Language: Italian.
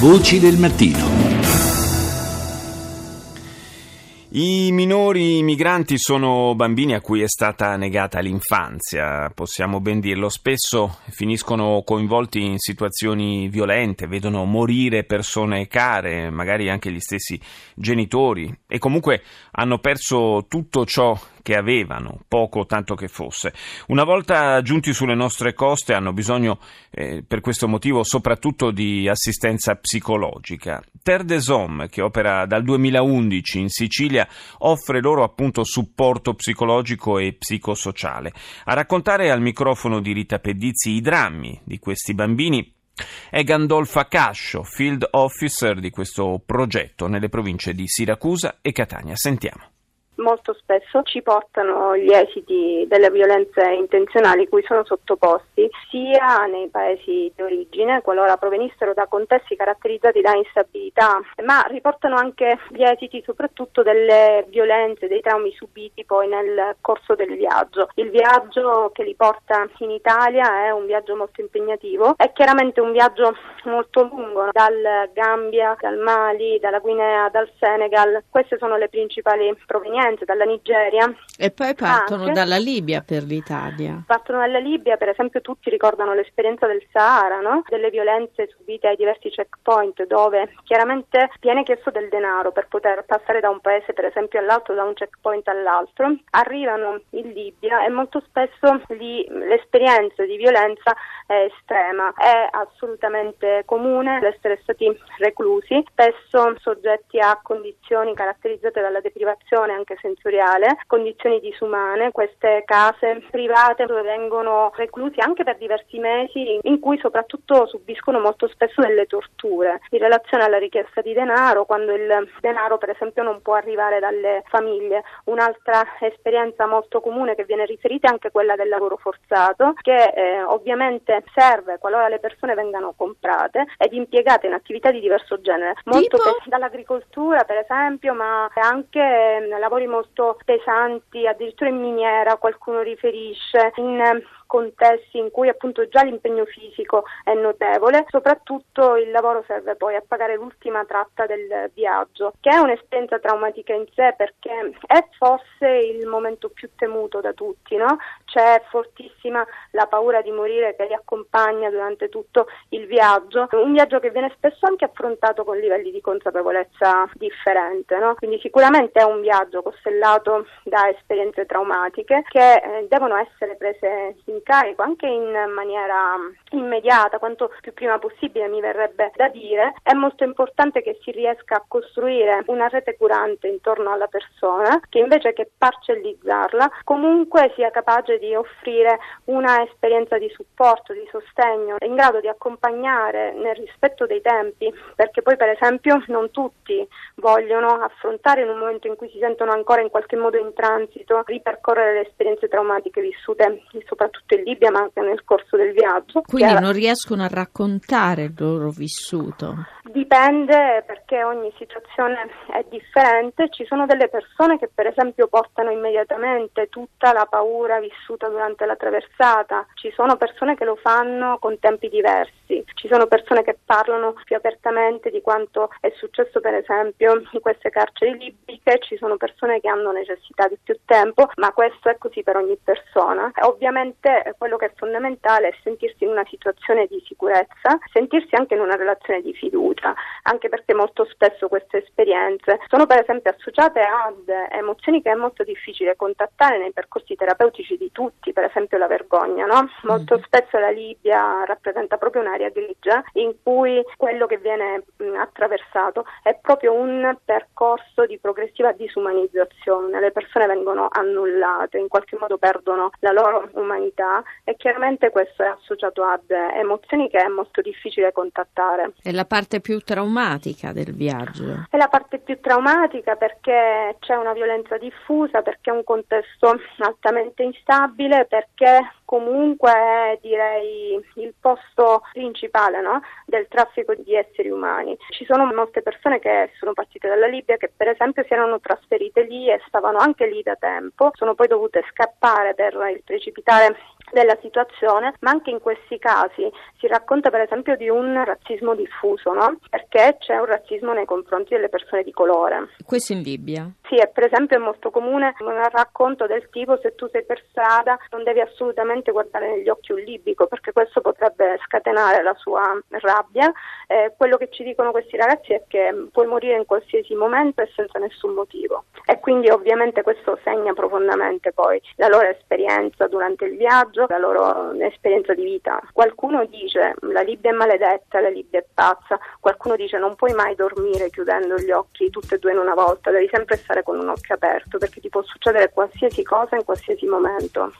Voci del mattino. I minori migranti sono bambini a cui è stata negata l'infanzia, possiamo ben dirlo. Spesso finiscono coinvolti in situazioni violente, vedono morire persone care, magari anche gli stessi genitori, e comunque hanno perso tutto ciò che avevano, poco o tanto che fosse. Una volta giunti sulle nostre coste hanno bisogno, eh, per questo motivo, soprattutto di assistenza psicologica. Terre des Hommes, che opera dal 2011 in Sicilia, offre loro appunto supporto psicologico e psicosociale. A raccontare al microfono di Rita Pedizzi i drammi di questi bambini è Gandolfa Cascio, field officer di questo progetto nelle province di Siracusa e Catania. Sentiamo molto spesso ci portano gli esiti delle violenze intenzionali cui sono sottoposti sia nei paesi di origine, qualora provenissero da contesti caratterizzati da instabilità, ma riportano anche gli esiti soprattutto delle violenze, dei traumi subiti poi nel corso del viaggio. Il viaggio che li porta in Italia è un viaggio molto impegnativo, è chiaramente un viaggio molto lungo, dal Gambia, dal Mali, dalla Guinea, dal Senegal, queste sono le principali provenienze proveniente dalla Nigeria. E poi partono anche. dalla Libia per l'Italia. Partono dalla Libia, per esempio tutti ricordano l'esperienza del Sahara, no? delle violenze subite ai diversi checkpoint dove chiaramente viene chiesto del denaro per poter passare da un paese per esempio all'altro, da un checkpoint all'altro. Arrivano in Libia e molto spesso lì l'esperienza di violenza è estrema, è assolutamente comune l'essere stati reclusi, spesso soggetti a condizioni caratterizzate dalla deprivazione anche sensoriale, condizioni disumane, queste case private dove vengono reclusi anche per diversi mesi in cui soprattutto subiscono molto spesso delle torture in relazione alla richiesta di denaro, quando il denaro per esempio non può arrivare dalle famiglie. Un'altra esperienza molto comune che viene riferita è anche quella del lavoro forzato che eh, ovviamente serve qualora le persone vengano comprate ed impiegate in attività di diverso genere, molto dall'agricoltura per esempio, ma anche eh, lavori molto pesanti, addirittura in miniera qualcuno riferisce, in contesti in cui appunto già l'impegno fisico è notevole, soprattutto il lavoro serve poi a pagare l'ultima tratta del viaggio, che è un'esperienza traumatica in sé perché è forse il momento più temuto da tutti, no? C'è fortissima la paura di morire che li accompagna durante tutto il viaggio, un viaggio che viene spesso anche affrontato con livelli di consapevolezza differente, no? Quindi sicuramente è un viaggio costellato da esperienze traumatiche che eh, devono essere prese in carico anche in maniera immediata, quanto più prima possibile mi verrebbe da dire, è molto importante che si riesca a costruire una rete curante intorno alla persona che invece che parcellizzarla comunque sia capace di offrire una esperienza di supporto, di sostegno, in grado di accompagnare nel rispetto dei tempi, perché poi per esempio non tutti vogliono affrontare in un momento in cui si sentono ancora in qualche modo in transito, ripercorrere le esperienze traumatiche vissute soprattutto soprattutto in Libia ma anche nel corso del viaggio. Quindi non riescono a raccontare il loro vissuto. Dipende perché ogni situazione è differente, ci sono delle persone che per esempio portano immediatamente tutta la paura vissuta durante la traversata, ci sono persone che lo fanno con tempi diversi, ci sono persone che parlano più apertamente di quanto è successo per esempio in queste carceri libiche, ci sono persone che hanno necessità di più tempo, ma questo è così per ogni persona. Ovviamente quello che è fondamentale è sentirsi in una situazione di sicurezza, sentirsi anche in una relazione di fiducia anche perché molto spesso queste esperienze sono per esempio associate ad emozioni che è molto difficile contattare nei percorsi terapeutici di tutti, per esempio la vergogna. No? Molto mm. spesso la Libia rappresenta proprio un'area grigia in cui quello che viene mh, attraversato è proprio un percorso di progressiva disumanizzazione, le persone vengono annullate, in qualche modo perdono la loro umanità e chiaramente questo è associato ad emozioni che è molto difficile contattare. È la parte più più traumatica del viaggio? È la parte più traumatica perché c'è una violenza diffusa, perché è un contesto altamente instabile, perché comunque è direi il posto principale no? del traffico di esseri umani. Ci sono molte persone che sono partite dalla Libia che per esempio si erano trasferite lì e stavano anche lì da tempo, sono poi dovute scappare per il precipitare della situazione, ma anche in questi casi si racconta per esempio di un razzismo diffuso, no? perché c'è un razzismo nei confronti delle persone di colore. Questo in Bibbia? Sì, e per esempio è molto comune un racconto del tipo se tu sei per strada non devi assolutamente guardare negli occhi un libico perché questo potrebbe scatenare la sua rabbia. Eh, quello che ci dicono questi ragazzi è che puoi morire in qualsiasi momento e senza nessun motivo e quindi ovviamente questo segna profondamente poi la loro esperienza durante il viaggio, la loro esperienza di vita. Qualcuno dice la Libia è maledetta, la Libia è pazza, qualcuno dice non puoi mai dormire chiudendo gli occhi tutte e due in una volta, devi sempre stare con un occhio aperto perché ti può succedere qualsiasi cosa in qualsiasi momento.